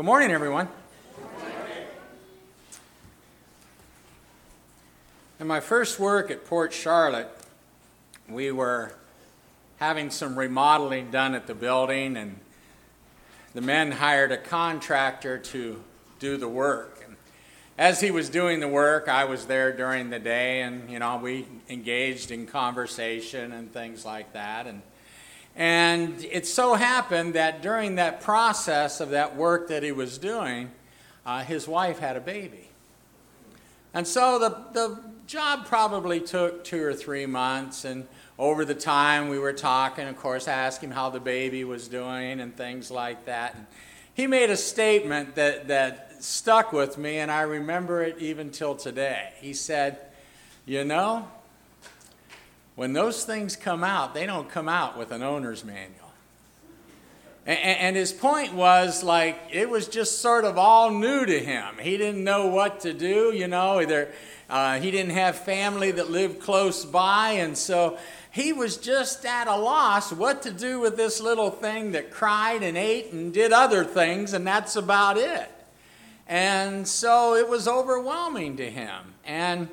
Good morning, everyone. In my first work at Port Charlotte, we were having some remodeling done at the building, and the men hired a contractor to do the work. And as he was doing the work, I was there during the day, and you know we engaged in conversation and things like that. And and it so happened that during that process of that work that he was doing, uh, his wife had a baby. And so the, the job probably took two or three months. And over the time we were talking, of course, I asked him how the baby was doing and things like that. And he made a statement that, that stuck with me, and I remember it even till today. He said, You know, when those things come out, they don't come out with an owner's manual. And, his point was like it was just sort of all new to him. He didn't know what to do, you know. Either uh, he didn't have family that lived close by, and so he was just at a loss what to do with this little thing that cried and ate and did other things, and that's about it. And so it was overwhelming to him. And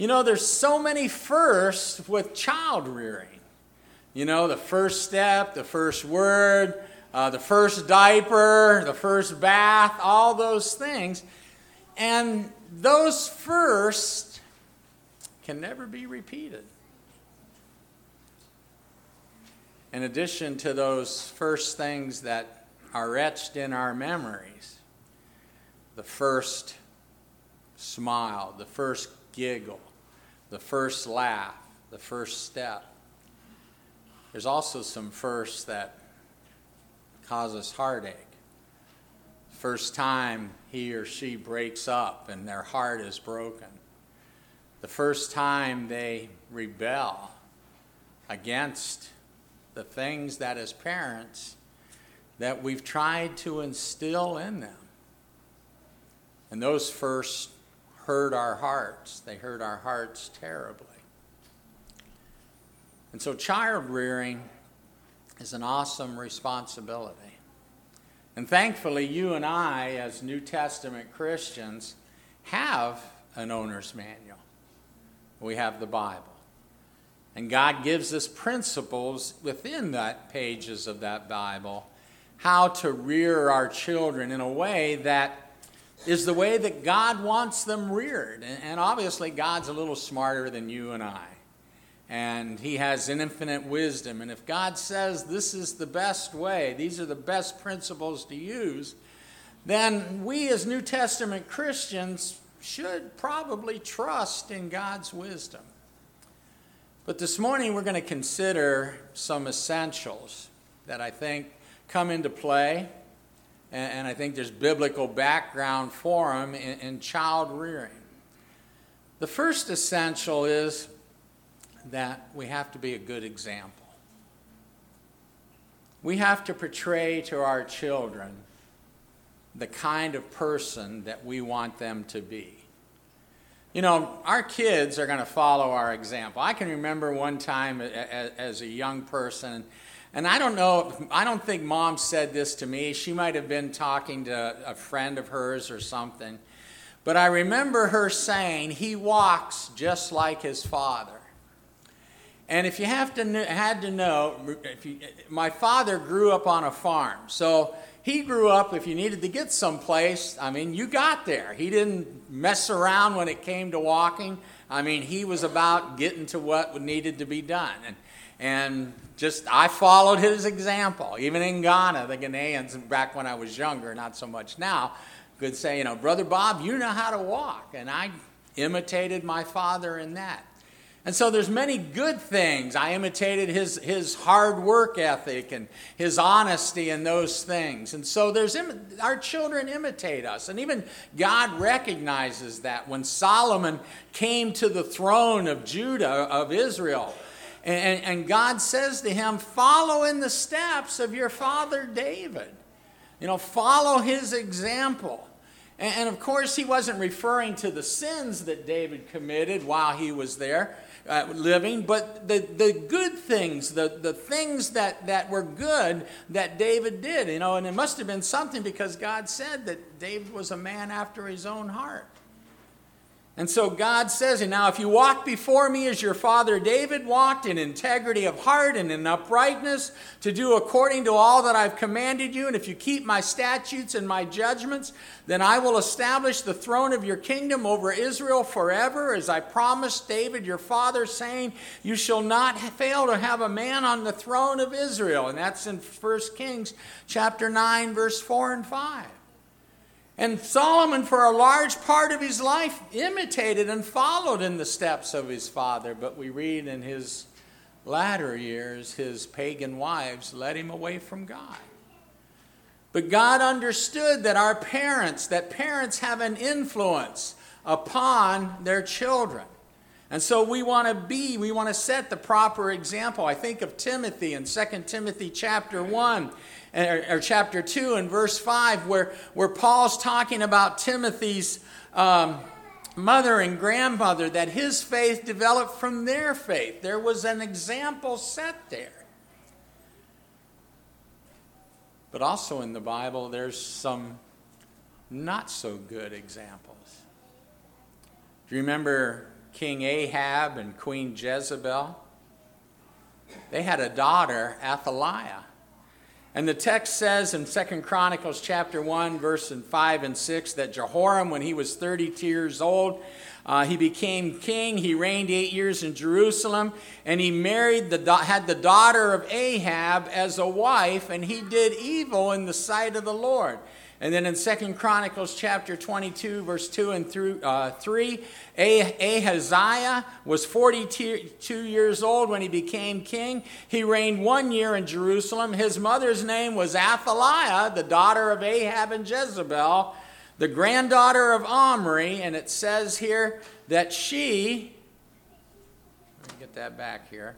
you know, there's so many firsts with child rearing. You know, the first step, the first word, uh, the first diaper, the first bath, all those things. And those first can never be repeated. In addition to those first things that are etched in our memories, the first smile, the first giggle, the first laugh, the first step. There's also some firsts that cause us heartache. First time he or she breaks up and their heart is broken. The first time they rebel against the things that as parents that we've tried to instill in them. And those first hurt our hearts. They hurt our hearts terribly. And so, child rearing is an awesome responsibility. And thankfully, you and I, as New Testament Christians, have an owner's manual. We have the Bible. And God gives us principles within that pages of that Bible how to rear our children in a way that is the way that God wants them reared. And obviously, God's a little smarter than you and I. And He has an infinite wisdom. And if God says this is the best way, these are the best principles to use, then we as New Testament Christians should probably trust in God's wisdom. But this morning, we're going to consider some essentials that I think come into play and, and I think there's biblical background for them in, in child rearing. The first essential is that we have to be a good example. We have to portray to our children the kind of person that we want them to be. You know, our kids are going to follow our example. I can remember one time as a young person, and I don't know, I don't think mom said this to me. She might have been talking to a friend of hers or something. But I remember her saying, he walks just like his father. And if you have to had to know, if you, my father grew up on a farm, so he grew up. If you needed to get someplace, I mean, you got there. He didn't mess around when it came to walking. I mean, he was about getting to what needed to be done, and and just I followed his example. Even in Ghana, the Ghanaians, back when I was younger, not so much now, could say, you know, Brother Bob, you know how to walk. And I imitated my father in that. And so there's many good things. I imitated his, his hard work ethic and his honesty and those things. And so there's our children imitate us. And even God recognizes that when Solomon came to the throne of Judah, of Israel, and, and God says to him, Follow in the steps of your father David. You know, follow his example. And, and of course, he wasn't referring to the sins that David committed while he was there uh, living, but the, the good things, the, the things that, that were good that David did, you know, and it must have been something because God said that David was a man after his own heart. And so God says, and now if you walk before me as your father David walked in integrity of heart and in uprightness, to do according to all that I've commanded you, and if you keep my statutes and my judgments, then I will establish the throne of your kingdom over Israel forever, as I promised David your father, saying, You shall not fail to have a man on the throne of Israel. And that's in 1 Kings chapter 9, verse 4 and 5. And Solomon, for a large part of his life, imitated and followed in the steps of his father. But we read in his latter years, his pagan wives led him away from God. But God understood that our parents, that parents have an influence upon their children. And so we want to be, we want to set the proper example. I think of Timothy in 2 Timothy chapter 1 or, or chapter 2 and verse 5, where, where Paul's talking about Timothy's um, mother and grandmother, that his faith developed from their faith. There was an example set there. But also in the Bible, there's some not so good examples. Do you remember King Ahab and Queen Jezebel? They had a daughter, Athaliah. And the text says in Second Chronicles chapter 1, verse 5 and 6, that Jehoram, when he was 32 years old, uh, he became king. He reigned eight years in Jerusalem, and he married the had the daughter of Ahab as a wife, and he did evil in the sight of the Lord. And then in Second Chronicles chapter 22, verse 2 and through, uh, 3, Ahaziah was 42 years old when he became king. He reigned one year in Jerusalem. His mother's name was Athaliah, the daughter of Ahab and Jezebel, the granddaughter of Omri. And it says here that she, let me get that back here.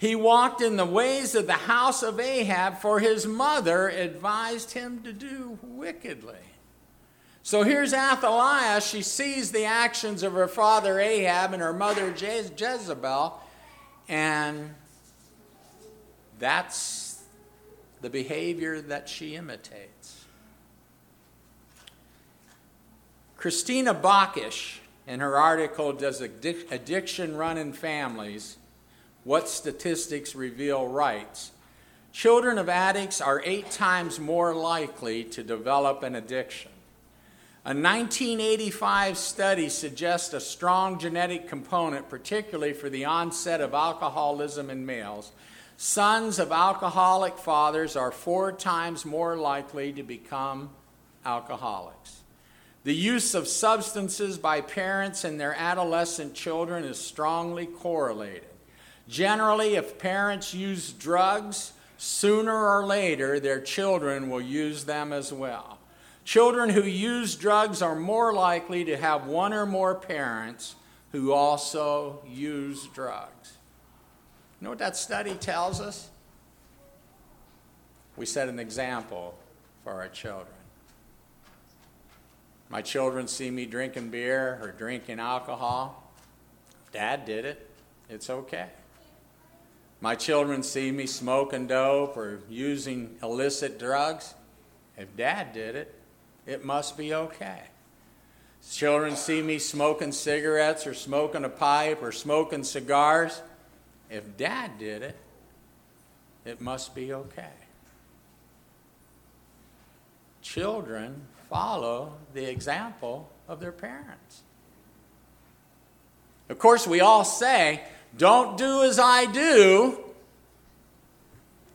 He walked in the ways of the house of Ahab, for his mother advised him to do wickedly. So here's Athaliah. She sees the actions of her father Ahab and her mother Jezebel, and that's the behavior that she imitates. Christina Bockish, in her article, Does Addiction Run in Families? What statistics reveal writes children of addicts are eight times more likely to develop an addiction. A 1985 study suggests a strong genetic component, particularly for the onset of alcoholism in males. Sons of alcoholic fathers are four times more likely to become alcoholics. The use of substances by parents and their adolescent children is strongly correlated. Generally, if parents use drugs, sooner or later their children will use them as well. Children who use drugs are more likely to have one or more parents who also use drugs. You know what that study tells us? We set an example for our children. My children see me drinking beer or drinking alcohol. Dad did it. It's okay. My children see me smoking dope or using illicit drugs. If dad did it, it must be okay. Children see me smoking cigarettes or smoking a pipe or smoking cigars. If dad did it, it must be okay. Children follow the example of their parents. Of course, we all say, don't do as I do.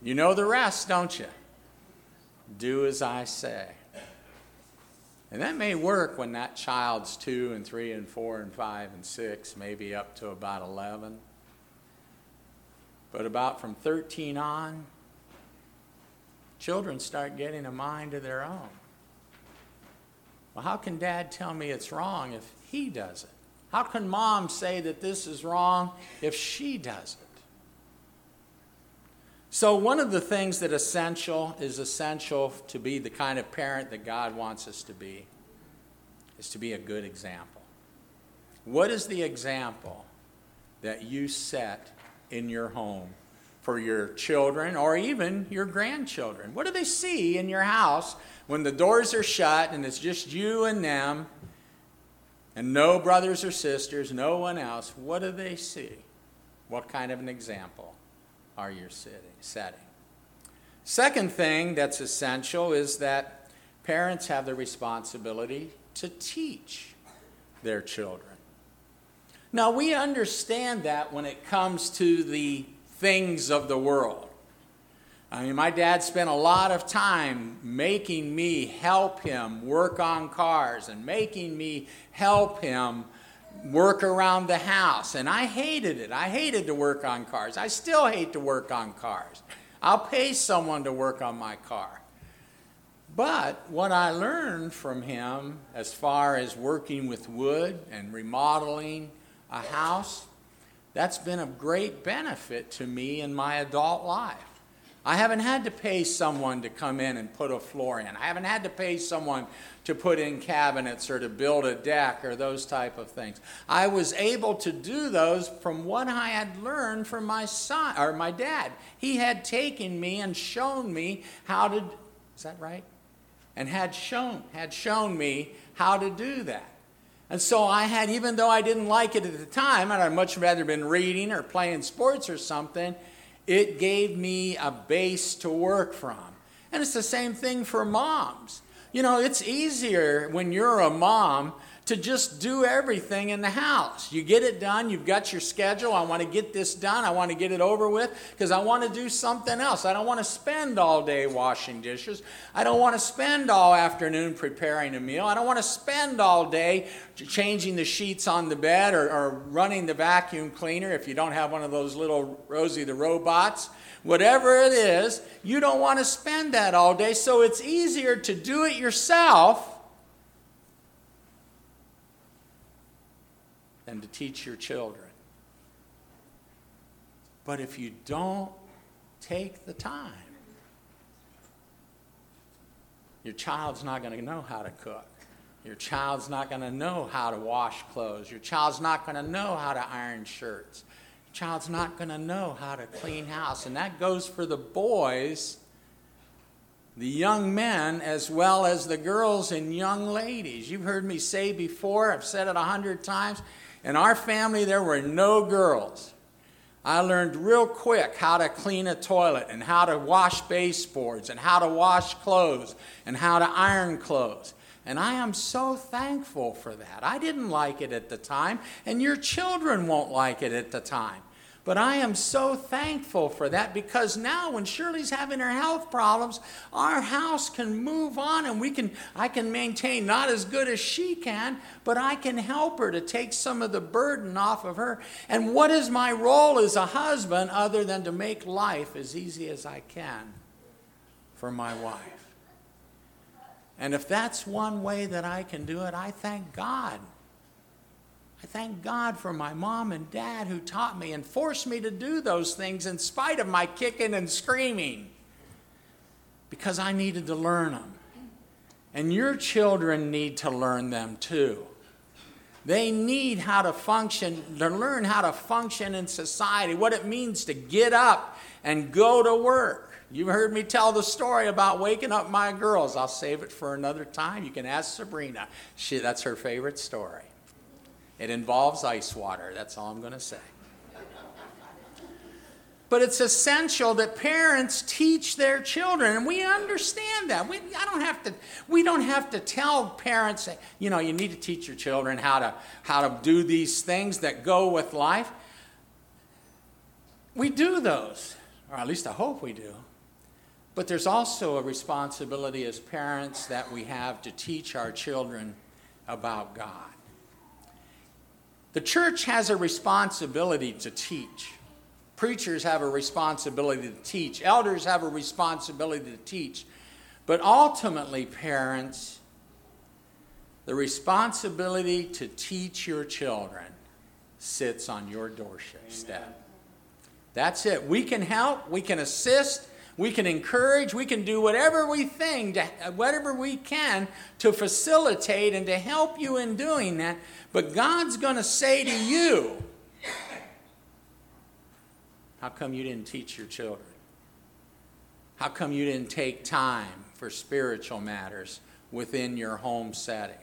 You know the rest, don't you? Do as I say. And that may work when that child's two and three and four and five and six, maybe up to about 11. But about from 13 on, children start getting a mind of their own. Well, how can dad tell me it's wrong if he does it? How can mom say that this is wrong if she does it? So, one of the things that essential is essential to be the kind of parent that God wants us to be is to be a good example. What is the example that you set in your home for your children or even your grandchildren? What do they see in your house when the doors are shut and it's just you and them and no brothers or sisters, no one else? What do they see? What kind of an example are you setting? Second thing that's essential is that parents have the responsibility to teach their children. Now, we understand that when it comes to the things of the world. I mean, my dad spent a lot of time making me help him work on cars and making me help him work around the house. And I hated it. I hated to work on cars. I still hate to work on cars. I'll pay someone to work on my car. But what I learned from him as far as working with wood and remodeling a house, that's been of great benefit to me in my adult life. I haven't had to pay someone to come in and put a floor in. I haven't had to pay someone to put in cabinets or to build a deck or those type of things. I was able to do those from what I had learned from my son or my dad. He had taken me and shown me how to Is that right? And had shown had shown me how to do that. And so I had, even though I didn't like it at the time, and I'd much rather been reading or playing sports or something, it gave me a base to work from. And it's the same thing for moms. You know, it's easier when you're a mom to just do everything in the house. You get it done, you've got your schedule. I want to get this done, I want to get it over with because I want to do something else. I don't want to spend all day washing dishes. I don't want to spend all afternoon preparing a meal. I don't want to spend all day changing the sheets on the bed or, or running the vacuum cleaner if you don't have one of those little Rosie the robots. Whatever it is, you don't want to spend that all day, so it's easier to do it yourself than to teach your children. But if you don't take the time, your child's not going to know how to cook. Your child's not going to know how to wash clothes. Your child's not going to know how to iron shirts. Your child's not going to know how to clean house. And that goes for the boys, the young men, as well as the girls and young ladies. You've heard me say before, I've said it a hundred times, in our family, there were no girls. I learned real quick how to clean a toilet and how to wash baseboards and how to wash clothes and how to iron clothes. And I am so thankful for that. I didn't like it at the time, and your children won't like it at the time. But I am so thankful for that because now when Shirley's having her health problems, our house can move on and we can I can maintain not as good as she can, but I can help her to take some of the burden off of her. And what is my role as a husband other than to make life as easy as I can for my wife? And if that's one way that I can do it, I thank God I thank God for my mom and dad who taught me and forced me to do those things in spite of my kicking and screaming because I needed to learn them. And your children need to learn them too. They need how to function, to learn how to function in society, what it means to get up and go to work. You've heard me tell the story about waking up my girls. I'll save it for another time. You can ask Sabrina. She, that's her favorite story. It involves ice water, that's all I'm going to say. But it's essential that parents teach their children, and we understand that. We, I don't have to, we don't have to tell parents, you know, you need to teach your children how to, how to do these things that go with life. We do those, or at least I hope we do. But there's also a responsibility as parents that we have to teach our children about God. The church has a responsibility to teach. Preachers have a responsibility to teach. Elders have a responsibility to teach. But ultimately, parents, the responsibility to teach your children sits on your doorstep. That's it. We can help, we can assist, we can encourage, we can do whatever we think, whatever we can to facilitate and to help you in doing that. But God's going to say to you, How come you didn't teach your children? How come you didn't take time for spiritual matters within your home setting?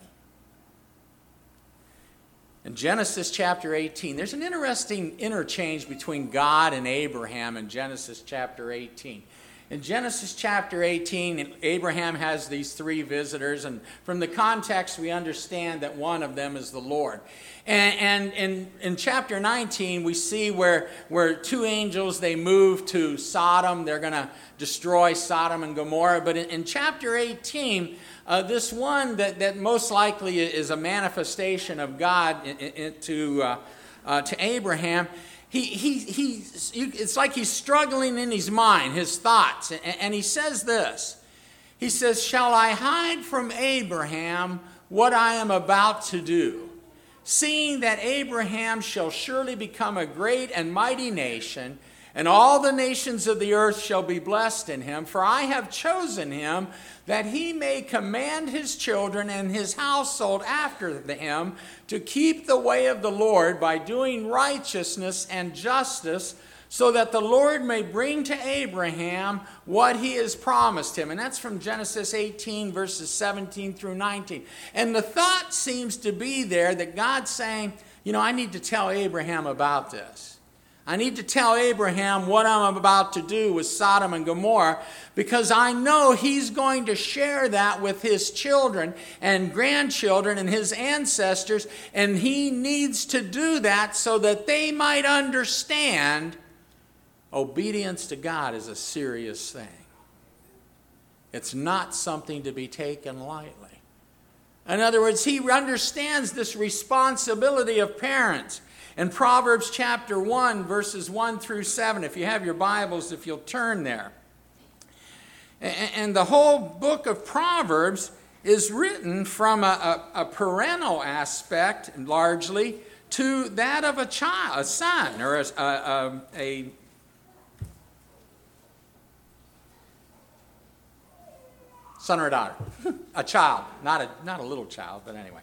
In Genesis chapter 18, there's an interesting interchange between God and Abraham in Genesis chapter 18. In Genesis chapter 18, Abraham has these three visitors, and from the context, we understand that one of them is the Lord. And, in, in chapter 19, we see where, where two angels, they move to Sodom. They're going to destroy Sodom and Gomorrah. But in, in chapter 18, uh, this one that, that most likely is a manifestation of God in, in, to, uh, uh, to Abraham, he, he, it's like he's struggling in his mind, his thoughts. And, and he says this He says, Shall I hide from Abraham what I am about to do? Seeing that Abraham shall surely become a great and mighty nation, and all the nations of the earth shall be blessed in him, for I have chosen him that he may command his children and his household after him to keep the way of the Lord by doing righteousness and justice, so that the Lord may bring to Abraham what he has promised him. And that's from Genesis 18, verses 17 through 19. And the thought seems to be there that God's saying, you know, I need to tell Abraham about this. I need to tell Abraham what I'm about to do with Sodom and Gomorrah because I know he's going to share that with his children and grandchildren and his ancestors, and he needs to do that so that they might understand obedience to God is a serious thing. It's not something to be taken lightly. In other words, he understands this responsibility of parents. In Proverbs chapter 1, verses 1 through 7, if you have your Bibles, if you'll turn there. And the whole book of Proverbs is written from a, a, a parental aspect, largely, to that of a child, a son, or a, a, a son or a daughter, a child, not a, not a little child, but anyway.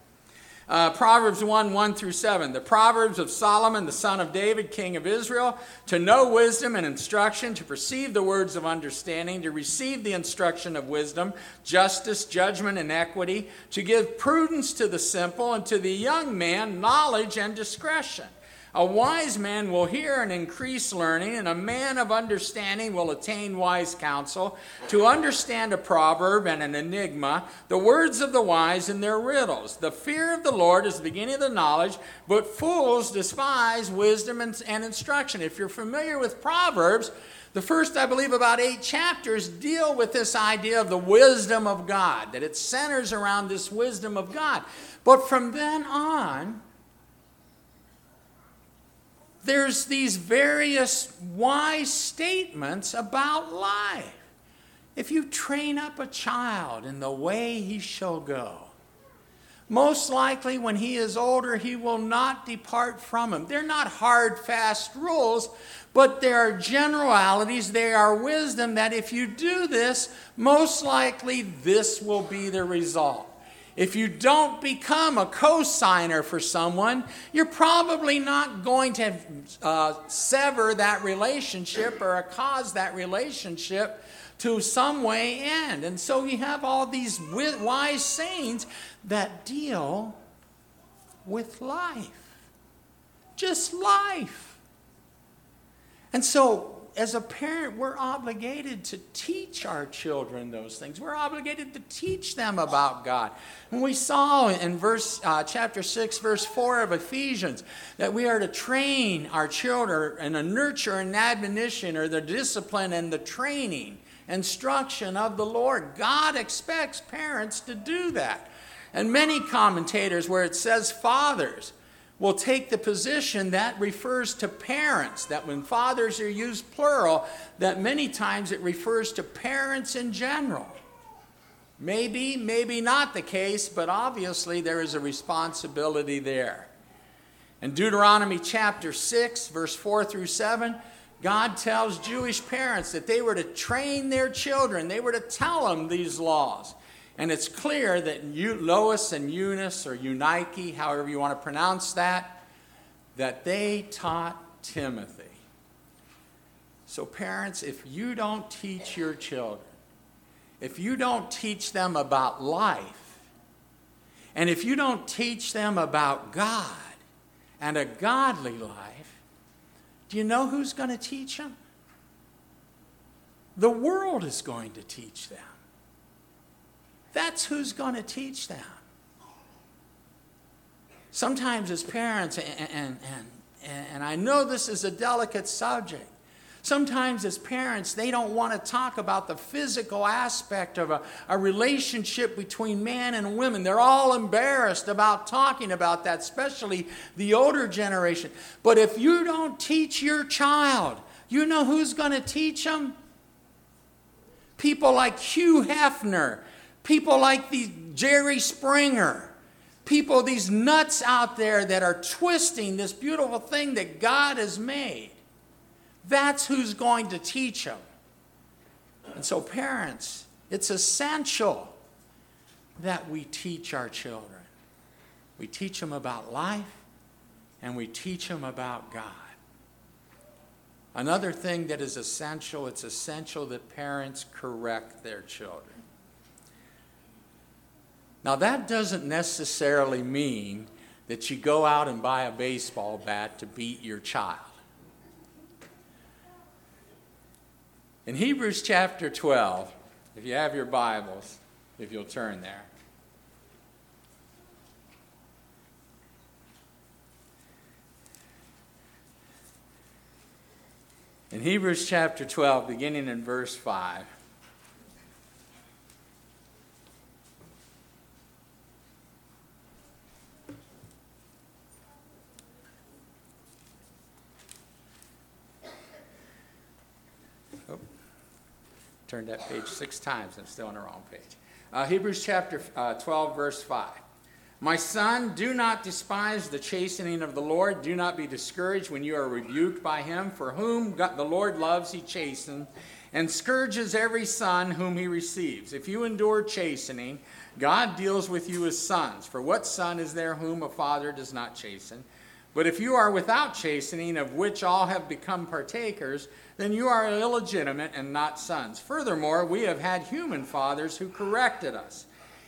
Uh, Proverbs 1 1 through 7. The Proverbs of Solomon, the son of David, king of Israel, to know wisdom and instruction, to perceive the words of understanding, to receive the instruction of wisdom, justice, judgment, and equity, to give prudence to the simple, and to the young man knowledge and discretion. A wise man will hear and increase learning, and a man of understanding will attain wise counsel. To understand a proverb and an enigma, the words of the wise and their riddles. The fear of the Lord is the beginning of the knowledge, but fools despise wisdom and, and instruction. If you're familiar with Proverbs, the first, I believe, about eight chapters deal with this idea of the wisdom of God, that it centers around this wisdom of God. But from then on, there's these various wise statements about life. If you train up a child in the way he shall go, most likely when he is older, he will not depart from him. They're not hard, fast rules, but there are generalities, they are wisdom that if you do this, most likely this will be the result. If you don't become a co-signer for someone, you're probably not going to uh, sever that relationship or cause that relationship to some way end. And so you have all these wise sayings that deal with life. Just life. And so as a parent, we're obligated to teach our children those things. We're obligated to teach them about God. And we saw in verse uh, chapter 6, verse 4 of Ephesians, that we are to train our children in a nurture and admonition or the discipline and the training, instruction of the Lord. God expects parents to do that. And many commentators, where it says fathers, will take the position that refers to parents, that when fathers are used plural, that many times it refers to parents in general. Maybe, maybe not the case, but obviously there is a responsibility there. In Deuteronomy chapter 6, verse 4 through 7, God tells Jewish parents that they were to train their children, they were to tell them these laws. And it's clear that Lois and Eunice, or Unike, however you want to pronounce that, that they taught Timothy. So, parents, if you don't teach your children, if you don't teach them about life, and if you don't teach them about God and a godly life, do you know who's going to teach them? The world is going to teach them. That's who's going to teach them. Sometimes, as parents, and, and, and, and I know this is a delicate subject, Sometimes, as parents, they don't want to talk about the physical aspect of a, a, relationship between man and women. They're all embarrassed about talking about that, especially the older generation. But if you don't teach your child, you know who's going to teach them? People like Hugh Hefner People like these Jerry Springer. People, these nuts out there that are twisting this beautiful thing that God has made. That's who's going to teach them. And so, parents, it's essential that we teach our children. We teach them about life and we teach them about God. Another thing that is essential, it's essential that parents correct their children. Now, that doesn't necessarily mean that you go out and buy a baseball bat to beat your child. In Hebrews chapter 12, if you have your Bibles, if you'll turn there. In Hebrews chapter 12, beginning in verse 5. Turned that page six times. I'm still on the wrong page. Uh, Hebrews chapter uh, 12, verse 5. My son, do not despise the chastening of the Lord. Do not be discouraged when you are rebuked by him. For whom God, the Lord loves, he chastens, and scourges every son whom he receives. If you endure chastening, God deals with you as sons. For what son is there whom a father does not chasten? But if you are without chastening, of which all have become partakers, then you are illegitimate and not sons. Furthermore, we have had human fathers who corrected us,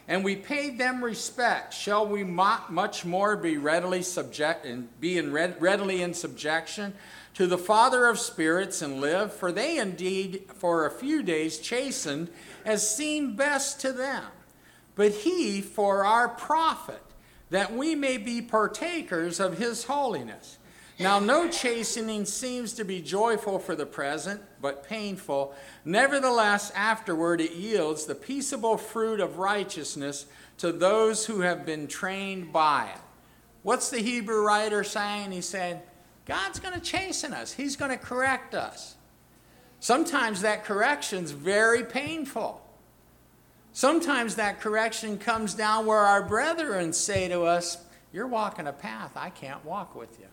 and we paid them respect. Shall we much more be readily subject and be in readily in subjection to the Father of spirits and live? For they indeed for a few days chastened as seemed best to them, but he for our profit, that we may be partakers of his holiness. Now, no chastening seems to be joyful for the present, but painful. Nevertheless, afterward it yields the peaceable fruit of righteousness to those who have been trained by it. What's the Hebrew writer saying? He said, God's going to chasten us, He's going to correct us. Sometimes that correction's very painful. Sometimes that correction comes down where our brethren say to us, You're walking a path I can't walk with you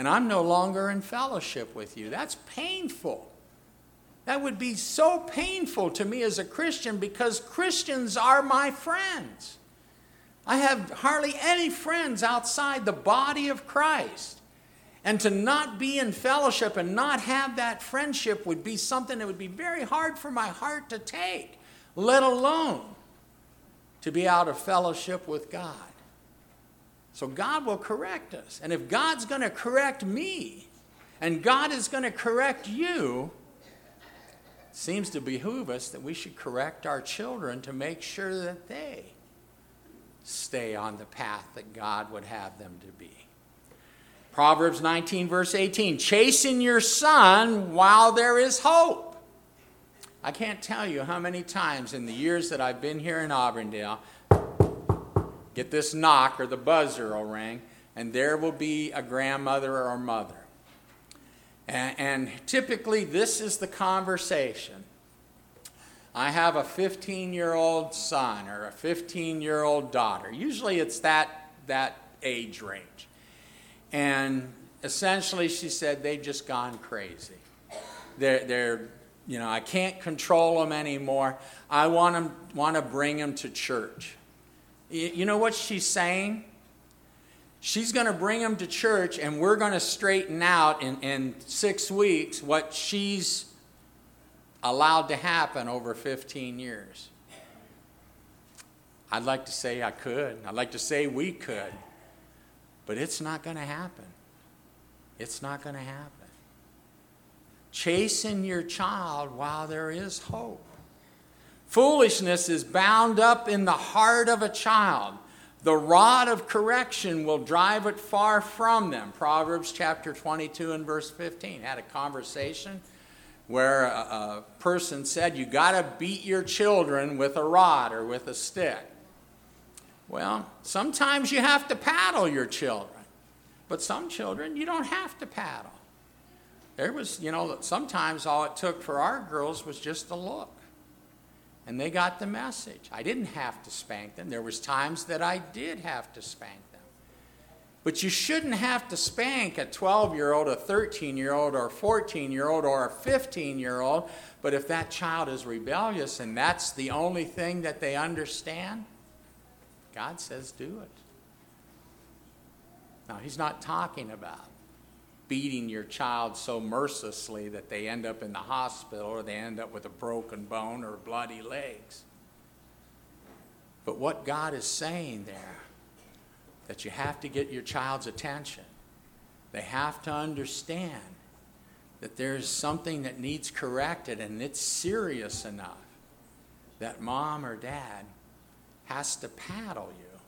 and I'm no longer in fellowship with you. That's painful. That would be so painful to me as a Christian because Christians are my friends. I have hardly any friends outside the body of Christ. And to not be in fellowship and not have that friendship would be something that would be very hard for my heart to take, let alone to be out of fellowship with God. So God will correct us. And if God's going to correct me, and God is going to correct you, it seems to behoove us that we should correct our children to make sure that they stay on the path that God would have them to be. Proverbs 19, verse 18 Chasten your son while there is hope. I can't tell you how many times in the years that I've been here in Auburndale Get this knock or the buzzer will ring, and there will be a grandmother or mother. And, and typically, this is the conversation. I have a 15 year old son or a 15 year old daughter. Usually, it's that, that age range. And essentially, she said, they've just gone crazy. they're, they're you know, I can't control them anymore. I want them, want to bring them to church. You know what she's saying? She's going to bring them to church, and we're going to straighten out in, in six weeks what she's allowed to happen over 15 years. I'd like to say I could. I'd like to say we could. But it's not going to happen. It's not going to happen. Chasing your child while there is hope. Foolishness is bound up in the heart of a child. The rod of correction will drive it far from them. Proverbs chapter 22 and verse 15. Had a conversation where a, a person said, You got to beat your children with a rod or with a stick. Well, sometimes you have to paddle your children, but some children you don't have to paddle. There was, you know, sometimes all it took for our girls was just a look. And they got the message. I didn't have to spank them. There was times that I did have to spank them. But you shouldn't have to spank a 12-year-old, a 13-year-old, or a 14-year-old, or a 15-year-old. But if that child is rebellious and that's the only thing that they understand, God says do it. Now, he's not talking about beating your child so mercilessly that they end up in the hospital or they end up with a broken bone or bloody legs. But what God is saying there, that you have to get your child's attention. They have to understand that there's something that needs corrected and it's serious enough that mom or dad has to paddle you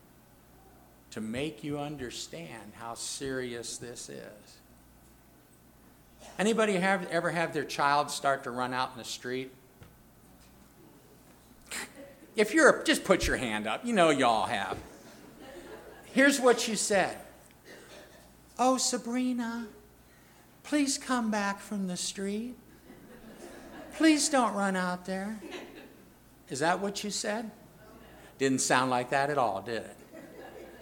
to make you understand how serious this is. Anybody have, ever have their child start to run out in the street? If you're, just put your hand up. You know y'all have. Here's what you said Oh, Sabrina, please come back from the street. Please don't run out there. Is that what you said? Didn't sound like that at all, did it?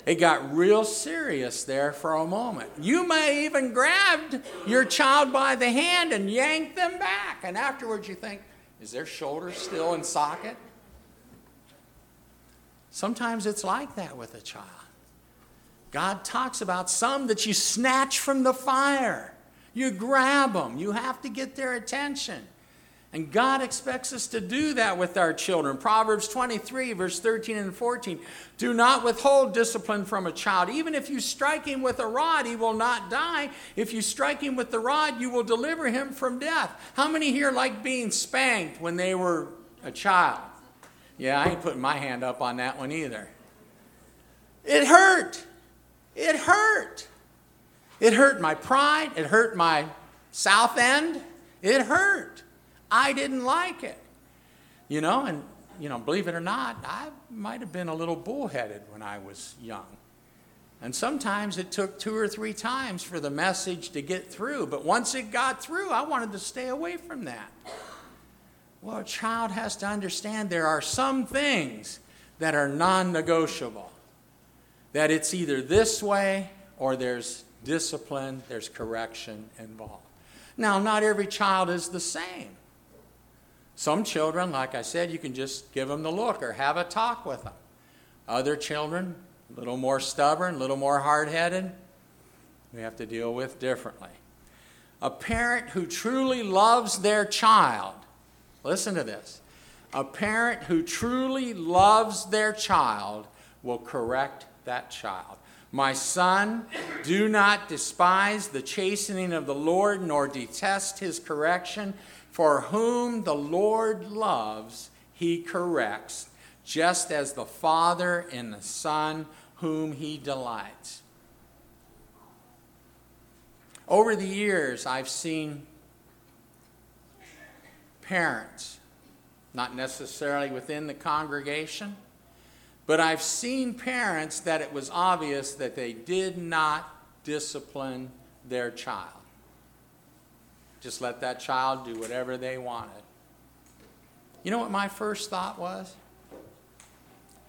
It got real serious there for a moment. You may even grabbed your child by the hand and yanked them back. And afterwards you think, is their shoulder still in socket? Sometimes it's like that with a child. God talks about some that you snatch from the fire. You grab them. You have to get their attention. And God expects us to do that with our children. Proverbs 23, verse 13 and 14. Do not withhold discipline from a child. Even if you strike him with a rod, he will not die. If you strike him with the rod, you will deliver him from death. How many here like being spanked when they were a child? Yeah, I ain't putting my hand up on that one either. It hurt. It hurt. It hurt my pride. It hurt my south end. It hurt. I didn't like it. You know, and, you know, believe it or not, I might have been a little bullheaded when I was young. And sometimes it took two or three times for the message to get through. But once it got through, I wanted to stay away from that. Well, a child has to understand there are some things that are non negotiable. That it's either this way or there's discipline, there's correction involved. Now, not every child is the same. Some children, like I said, you can just give them the look or have a talk with them. Other children, a little more stubborn, a little more hard headed, we have to deal with differently. A parent who truly loves their child, listen to this. A parent who truly loves their child will correct that child. My son, do not despise the chastening of the Lord, nor detest his correction. For whom the Lord loves, he corrects, just as the Father and the Son whom he delights. Over the years, I've seen parents, not necessarily within the congregation, but I've seen parents that it was obvious that they did not discipline their child. Just let that child do whatever they wanted. You know what my first thought was?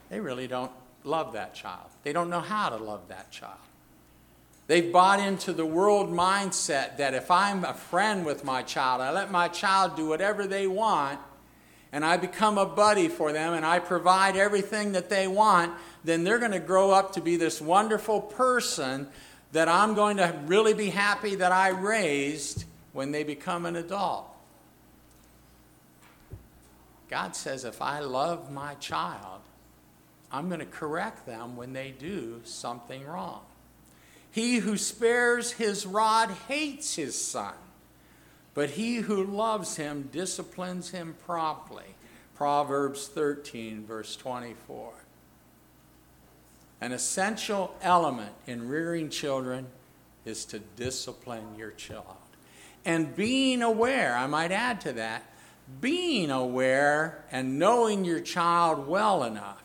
They really don't love that child. They don't know how to love that child. They've bought into the world mindset that if I'm a friend with my child, I let my child do whatever they want, and I become a buddy for them and I provide everything that they want, then they're going to grow up to be this wonderful person that I'm going to really be happy that I raised when they become an adult. God says if I love my child, I'm going to correct them when they do something wrong. He who spares his rod hates his son, but he who loves him disciplines him promptly. Proverbs 13, verse 24. An essential element in rearing children is to discipline your child. And being aware, I might add to that, being aware and knowing your child well enough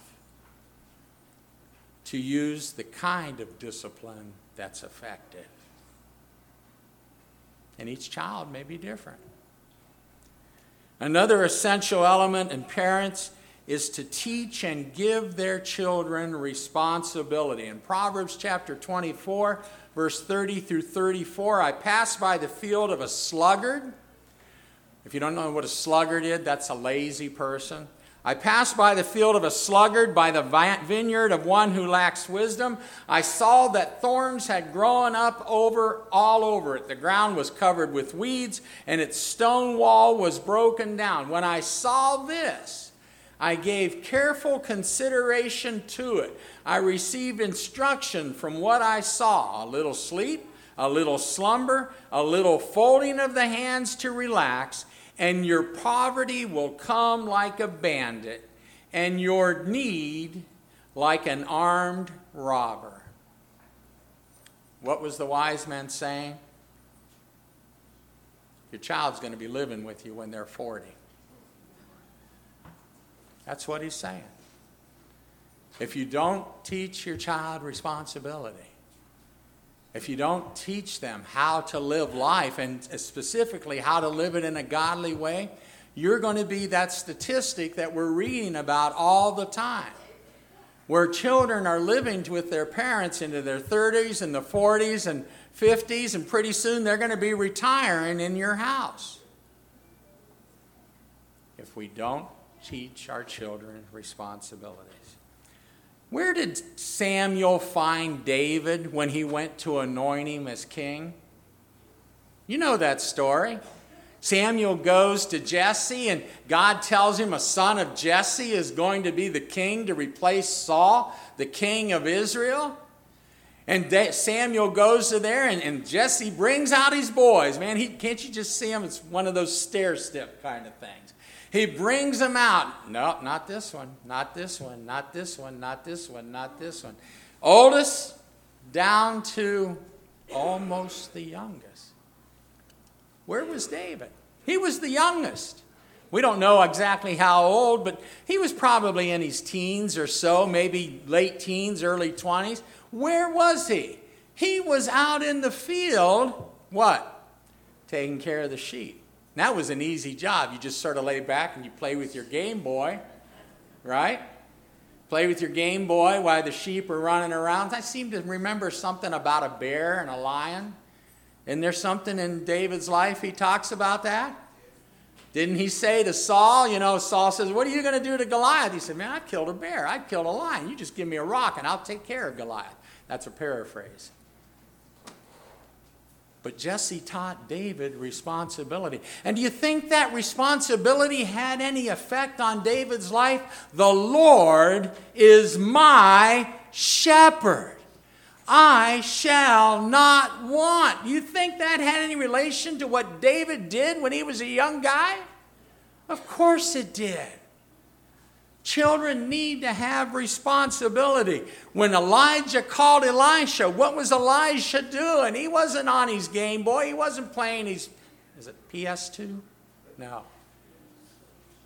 to use the kind of discipline that's effective. And each child may be different. Another essential element in parents is to teach and give their children responsibility. In Proverbs chapter 24, verse 30 through 34, I passed by the field of a sluggard. If you don't know what a sluggard is, that's a lazy person. I passed by the field of a sluggard, by the vineyard of one who lacks wisdom. I saw that thorns had grown up over all over it. The ground was covered with weeds, and its stone wall was broken down. When I saw this, I gave careful consideration to it. I received instruction from what I saw a little sleep, a little slumber, a little folding of the hands to relax and your poverty will come like a bandit, and your need like an armed robber. What was the wise man saying? Your child's going to be living with you when they're 40. That's what he's saying. If you don't teach your child responsibility, if you don't teach them how to live life and specifically how to live it in a godly way, you're going to be that statistic that we're reading about all the time. Where children are living with their parents into their 30s and the 40s and 50s, and pretty soon they're going to be retiring in your house. If we don't teach our children responsibilities. Where did Samuel find David when he went to anoint him as king? You know that story. Samuel goes to Jesse, and God tells him a son of Jesse is going to be the king to replace Saul, the king of Israel. And Samuel goes to there, and, and Jesse brings out his boys. Man, he, can't you just see him? It's one of those stair step kind of things. He brings them out. No, not this one, not this one, not this one, not this one, not this one. Oldest down to almost the youngest. Where was David? He was the youngest. We don't know exactly how old, but he was probably in his teens or so, maybe late teens, early 20s. Where was he? He was out in the field, what? Taking care of the sheep. That was an easy job. You just sort of lay back and you play with your Game Boy, right? Play with your Game Boy while the sheep are running around. I seem to remember something about a bear and a lion. And there's something in David's life he talks about that? Didn't he say to Saul, you know, Saul says, What are you going to do to Goliath? He said, Man, I killed a bear. I killed a lion. You just give me a rock and I'll take care of Goliath. That's a paraphrase. But Jesse taught David responsibility. And do you think that responsibility had any effect on David's life? The Lord is my shepherd. I shall not want. You think that had any relation to what David did when he was a young guy? Of course it did. Children need to have responsibility. When Elijah called Elisha, what was Elisha doing? He wasn't on his Game Boy. He wasn't playing his, is it PS2? No.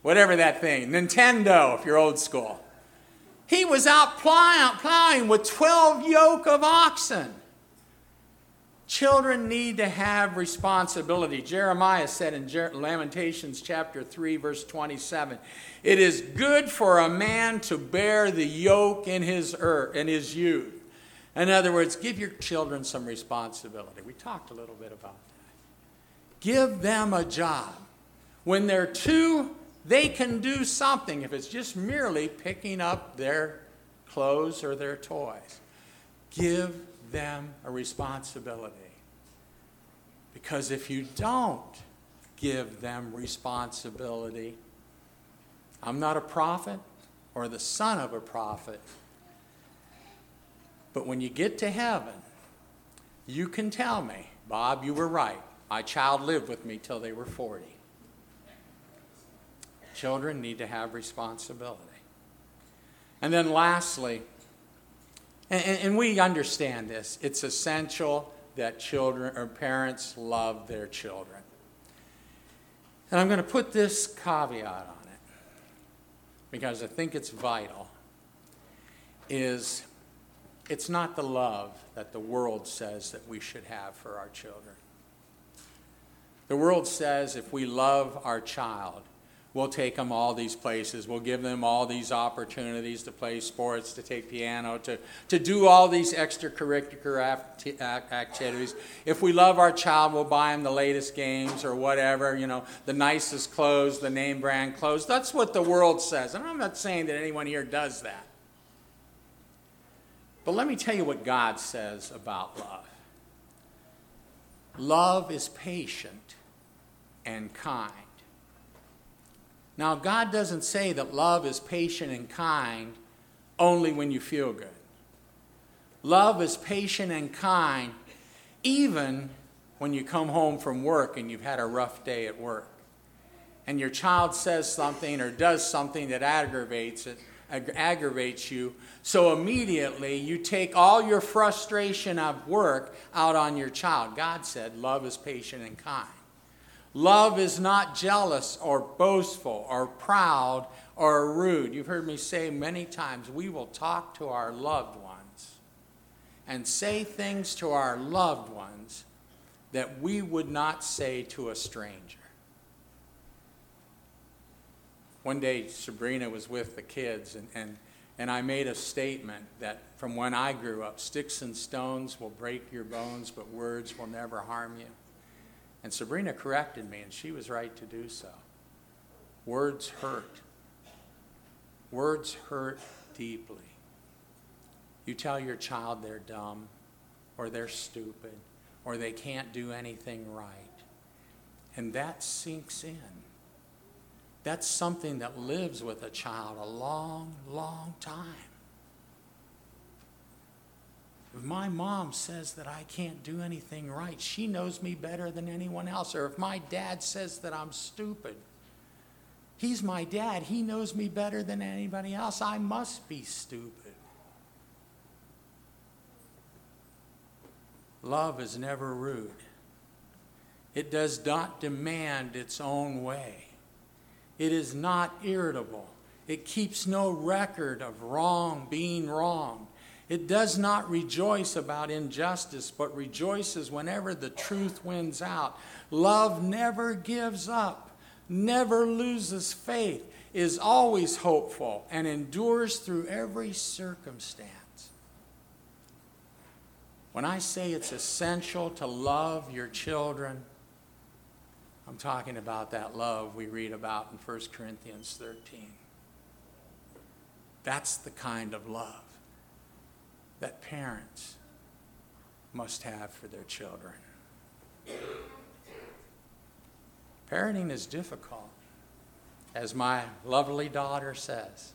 Whatever that thing, Nintendo, if you're old school. He was out plowing, plowing with 12 yoke of oxen. Children need to have responsibility. Jeremiah said in Lamentations chapter 3 verse 27, "It is good for a man to bear the yoke in his er, in his youth, In other words, give your children some responsibility. We talked a little bit about that. Give them a job. When they're two, they can do something if it's just merely picking up their clothes or their toys. Give them a responsibility. Because if you don't give them responsibility, I'm not a prophet or the son of a prophet. But when you get to heaven, you can tell me, Bob, you were right. My child lived with me till they were 40. Children need to have responsibility. And then lastly, and, and, we understand this, it's essential that children or parents love their children. And I'm going to put this caveat on it because I think it's vital is it's not the love that the world says that we should have for our children. The world says if we love our child, we'll take them all these places. We'll give them all these opportunities to play sports, to take piano, to, to do all these extracurricular activities. If we love our child, we'll buy them the latest games or whatever, you know, the nicest clothes, the name brand clothes. That's what the world says. And I'm not saying that anyone here does that. But let me tell you what God says about love. Love is patient and kind. Now, God doesn't say that love is patient and kind only when you feel good. Love is patient and kind even when you come home from work and you've had a rough day at work. And your child says something or does something that aggravates it, aggravates you. So immediately you take all your frustration of work out on your child. God said, Love is patient and kind. Love is not jealous or boastful or proud or rude. You've heard me say many times we will talk to our loved ones and say things to our loved ones that we would not say to a stranger. One day, Sabrina was with the kids, and, and, and I made a statement that from when I grew up, sticks and stones will break your bones, but words will never harm you. And Sabrina corrected me, and she was right to do so. Words hurt. Words hurt deeply. You tell your child they're dumb, or they're stupid, or they can't do anything right. And that sinks in. That's something that lives with a child a long, long time. If my mom says that I can't do anything right, she knows me better than anyone else. Or if my dad says that I'm stupid, he's my dad. He knows me better than anybody else. I must be stupid. Love is never rude. It does not demand its own way. It is not irritable. It keeps no record of wrong being wrong. It does not rejoice about injustice, but rejoices whenever the truth wins out. Love never gives up, never loses faith, is always hopeful, and endures through every circumstance. When I say it's essential to love your children, I'm talking about that love we read about in 1 Corinthians 13. That's the kind of love that parents must have for their children. Parenting is difficult, as my lovely daughter says.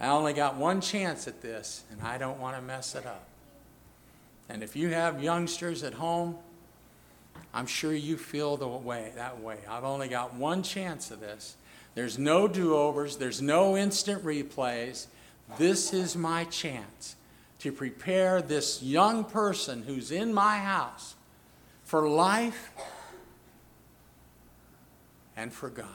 I only got one chance at this, and I don't want to mess it up. And if you have youngsters at home, I'm sure you feel the way that way. I've only got one chance of this. There's no do-overs, there's no instant replays. This is my chance to prepare this young person who's in my house for life and for God.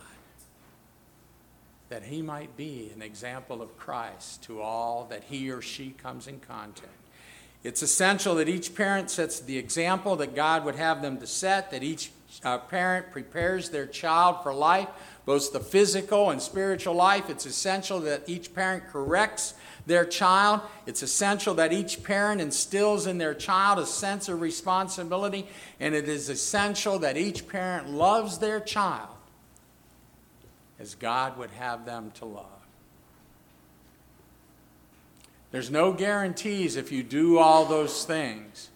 That he might be an example of Christ to all that he or she comes in contact. It's essential that each parent sets the example that God would have them to set, that each uh, parent prepares their child for life, both the physical and spiritual life, it's essential that each parent corrects their child. It's essential that each parent instills in their child a sense of responsibility, and it is essential that each parent loves their child as God would have them to love. There's no guarantees if you do all those things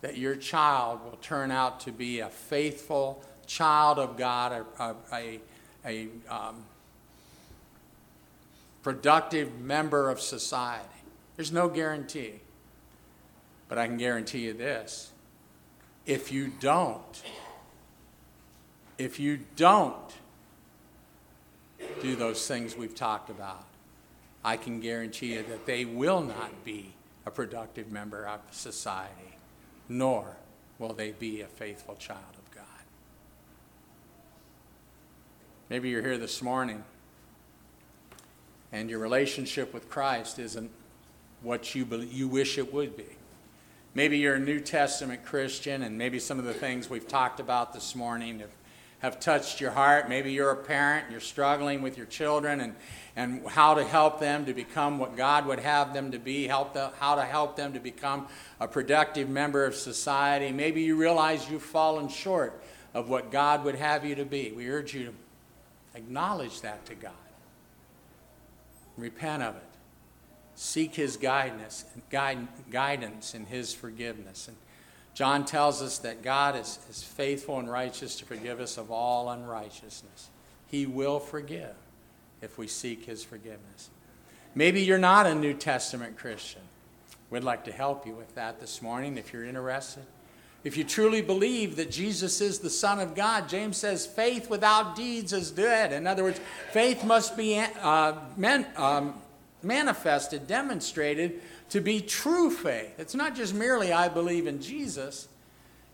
that your child will turn out to be a faithful child of God, a, a, a um, productive member of society. There's no guarantee. But I can guarantee you this if you don't, if you don't do those things we've talked about, I can guarantee you that they will not be a productive member of society, nor will they be a faithful child of God. Maybe you're here this morning and your relationship with Christ isn't what you, you wish it would be. Maybe you're a New Testament Christian, and maybe some of the things we've talked about this morning have, have touched your heart. Maybe you're a parent, and you're struggling with your children, and, and how to help them to become what God would have them to be, help how to help them to become a productive member of society. Maybe you realize you've fallen short of what God would have you to be. We urge you to acknowledge that to God. Repent of it. Seek his guidance, guide, guidance and his forgiveness. And John tells us that God is, is faithful and righteous to forgive us of all unrighteousness. He will forgive if we seek his forgiveness. Maybe you're not a New Testament Christian. We'd like to help you with that this morning if you're interested. If you truly believe that Jesus is the Son of God, James says faith without deeds is dead. In other words, faith must be uh, man, um, manifested, demonstrated to be true faith. It's not just merely I believe in Jesus.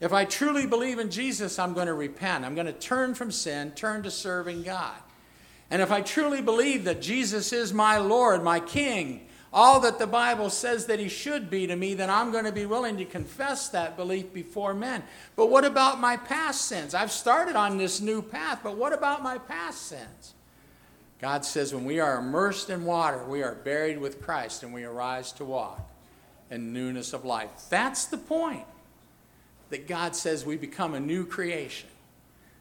If I truly believe in Jesus, I'm going to repent. I'm going to turn from sin, turn to serving God. And if I truly believe that Jesus is my Lord, my King, all that the Bible says that he should be to me, then I'm going to be willing to confess that belief before men. But what about my past sins? I've started on this new path, but what about my past sins? God says when we are immersed in water, we are buried with Christ and we arise to walk in newness of life. That's the point. That God says we become a new creation,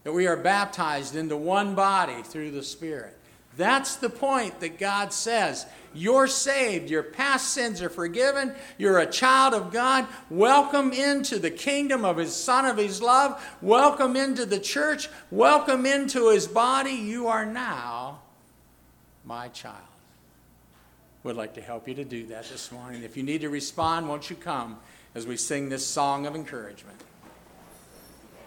that we are baptized into one body through the Spirit. That's the point that God says you're saved. Your past sins are forgiven. You're a child of God. Welcome into the kingdom of His Son of His love. Welcome into the church. Welcome into His body. You are now my child. Would like to help you to do that this morning. If you need to respond, won't you come as we sing this song of encouragement?